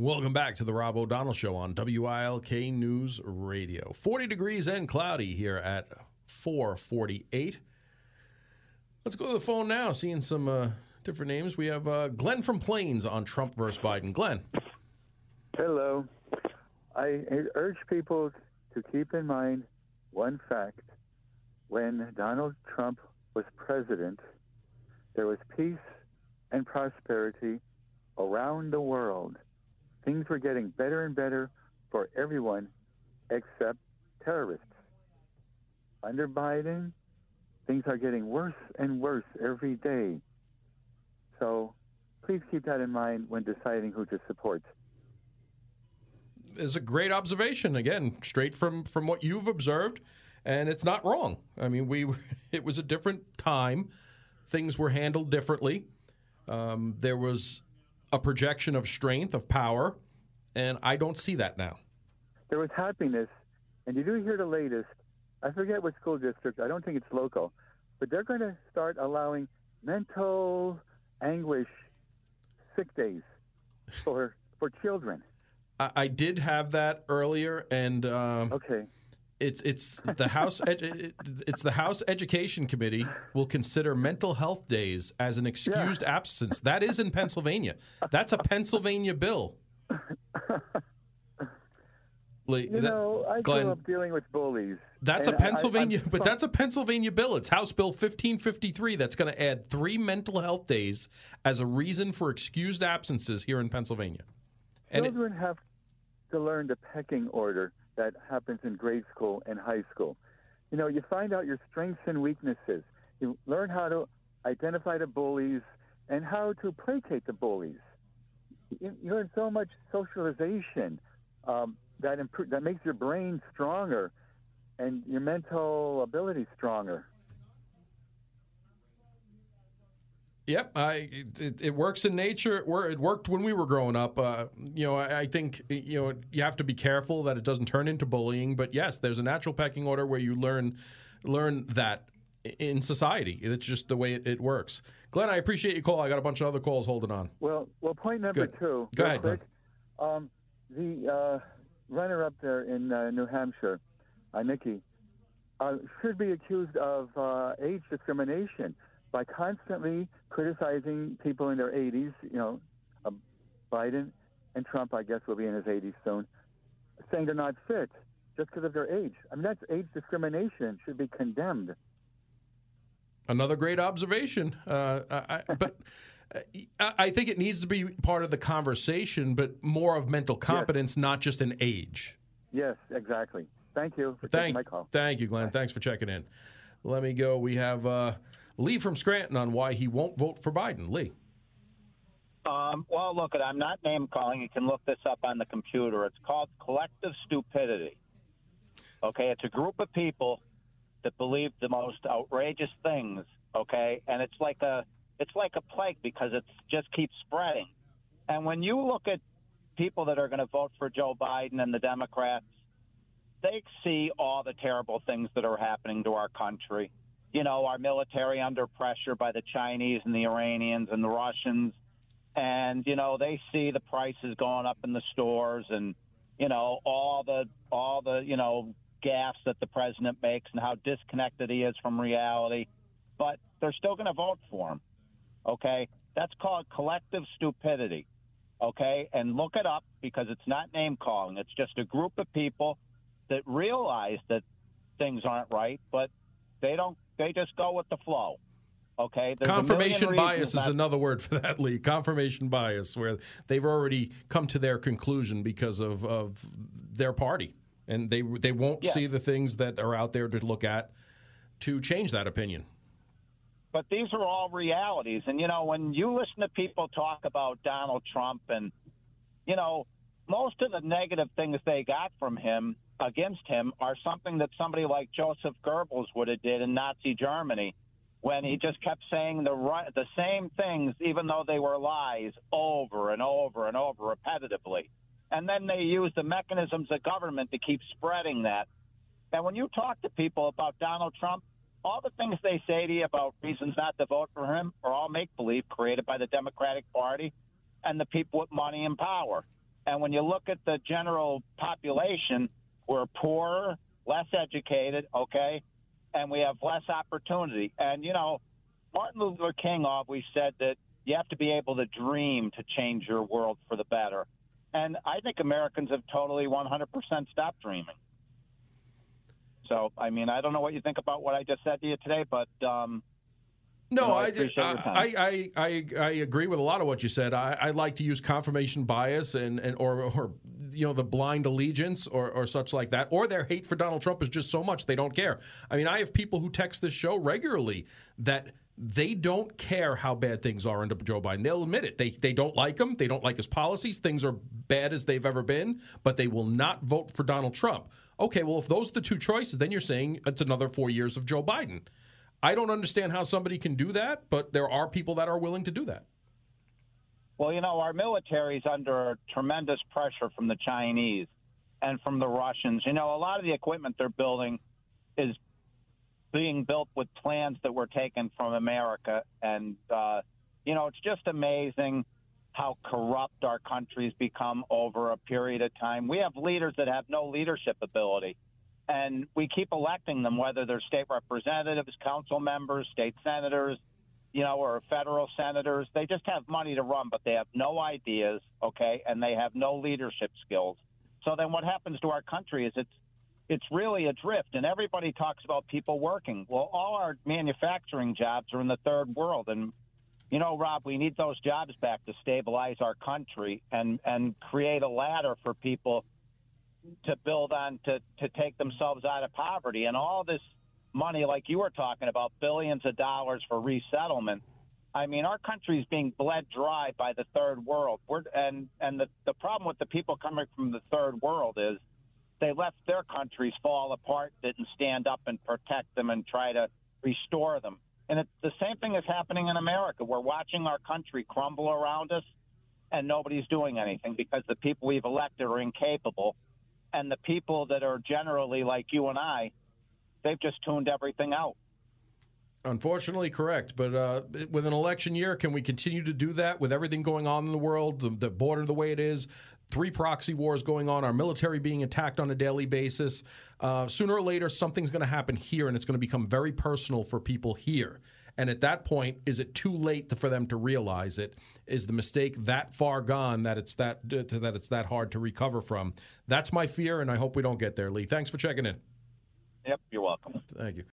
Welcome back to the Rob O'Donnell Show on WILK News Radio. 40 degrees and cloudy here at 448. Let's go to the phone now, seeing some uh, different names. We have uh, Glen from Plains on Trump versus Biden. Glen. Hello. I urge people to keep in mind one fact. When Donald Trump was president, there was peace and prosperity around the world. Things were getting better and better for everyone except terrorists. Under Biden, things are getting worse and worse every day. So please keep that in mind when deciding who to support. Is a great observation. Again, straight from from what you've observed, and it's not wrong. I mean, we it was a different time. Things were handled differently. Um, there was a projection of strength, of power, and I don't see that now. There was happiness, and you do hear the latest. I forget what school district. I don't think it's local, but they're going to start allowing mental anguish sick days for for children. I, I did have that earlier, and um, okay. It's it's the House edu- it's the House Education Committee will consider mental health days as an excused yeah. absence. That is in Pennsylvania. That's a Pennsylvania bill. you know, I Glen, grew up dealing with bullies. That's a Pennsylvania, I, but that's a Pennsylvania bill. It's House Bill 1553 that's going to add three mental health days as a reason for excused absences here in Pennsylvania. And Children it, have to learn the pecking order that happens in grade school and high school. You know, you find out your strengths and weaknesses. You learn how to identify the bullies and how to placate the bullies. You, learn so much socialization um, that improve, that makes your brain stronger and your mental ability stronger. Yep, I, it, it, works in nature. It, it, worked when we were growing up. Uh, you know, I, I, think you know you have to be careful that it doesn't turn into bullying. But yes, there's a natural pecking order where you learn learn that in society. It's just the way it, it works. Glen, I appreciate your call. I got a bunch of other calls holding on. Well, well, point number Good. two. Go ahead, quick. Um, the uh, runner up there in uh, New Hampshire, uh, Nikki, uh, should be accused of uh, age discrimination by constantly criticizing people in their 80s, you know, uh, Biden and Trump, I guess, will be in his 80s soon, saying they're not fit just because of their age. I mean, that's age discrimination, should be condemned. Another great observation. Uh, I, but. I think it needs to be part of the conversation, but more of mental competence, yes. not just an age. Yes, exactly. Thank you for thank, taking my call. Thank you, Glen. Bye. Thanks for checking in. Let me go. We have uh, Lee from Scranton on why he won't vote for Biden. Lee. Um, well, look, I'm not name calling. You can look this up on the computer. It's called collective stupidity. Okay, it's a group of people that believe the most outrageous things. Okay, and it's like a it's like a plague because it just keeps spreading. And when you look at people that are going to vote for Joe Biden and the Democrats, they see all the terrible things that are happening to our country you know, our military under pressure by the Chinese and the Iranians and the Russians. And, you know, they see the prices going up in the stores and, you know, all the, all the, you know, gaffes that the president makes and how disconnected he is from reality. But they're still going to vote for him. Okay. That's called collective stupidity. Okay. And look it up because it's not name calling. It's just a group of people that realize that things aren't right, but they don't they just go with the flow. Okay. There's Confirmation bias is another word for that, Lee. Confirmation bias, where they've already come to their conclusion because of, of their party, and they they won't yeah. see the things that are out there to look at to change that opinion. But these are all realities, and you know when you listen to people talk about Donald Trump, and you know most of the negative things they got from him against him are something that somebody like Joseph Goebbels would have did in Nazi Germany when he just kept saying the right, the same things even though they were lies over and over and over repetitively. And then they used the mechanisms of government to keep spreading that. And when you talk to people about Donald Trump, all the things they say to you about reasons not to vote for him are all make believe created by the Democratic Party and the people with money and power. And when you look at the general population, we're poorer, less educated, okay, and we have less opportunity. And you know, Martin Luther King always said that you have to be able to dream to change your world for the better. And I think Americans have totally 100% stopped dreaming. So, I mean, I don't know what you think about what I just said to you today, but um, no, I, I. I, I, I, I agree with a lot of what you said. I, I like to use confirmation bias and, and or, or you know the blind allegiance or, or such like that, or their hate for Donald Trump is just so much they don't care. I mean, I have people who text this show regularly that they don't care how bad things are under Joe Biden. They'll admit it. They they don't like him. They don't like his policies. Things are bad as they've ever been, but they will not vote for Donald Trump. Okay, well, if those are the two choices, then you're saying it's another four years of Joe Biden. I don't understand how somebody can do that, but there are people that are willing to do that. Well, you know, our military's under tremendous pressure from the Chinese and from the Russians. You know, a lot of the equipment they're building is being built with plans that were taken from America. And, uh, you know, it's just amazing how corrupt our country's become over a period of time. We have leaders that have no leadership ability. And we keep electing them, whether they're state representatives, council members, state senators, you know, or federal senators. They just have money to run, but they have no ideas, okay, and they have no leadership skills. So then what happens to our country is it's it's really adrift and everybody talks about people working. Well, all our manufacturing jobs are in the third world and you know, Rob, we need those jobs back to stabilize our country and and create a ladder for people to build on to to take themselves out of poverty and all this money like you were talking about billions of dollars for resettlement. I mean our country's being bled dry by the third world. We're and and the the problem with the people coming from the third world is they left their countries fall apart didn't stand up and protect them and try to restore them. And it's the same thing is happening in america. We're watching our country crumble around us and nobody's doing anything because the people we've elected are incapable. And the people that are generally like you and I, they've just tuned everything out. Unfortunately, correct. But uh, with an election year, can we continue to do that with everything going on in the world, the, the border the way it is, three proxy wars going on, our military being attacked on a daily basis? Uh, sooner or later, something's going to happen here, and it's going to become very personal for people here. And at that point, is it too late for them to realize it? Is the mistake that far gone that it's that that it's that hard to recover from? That's my fear, and I hope we don't get there, Lee. Thanks for checking in. Yep, you're welcome. Thank you.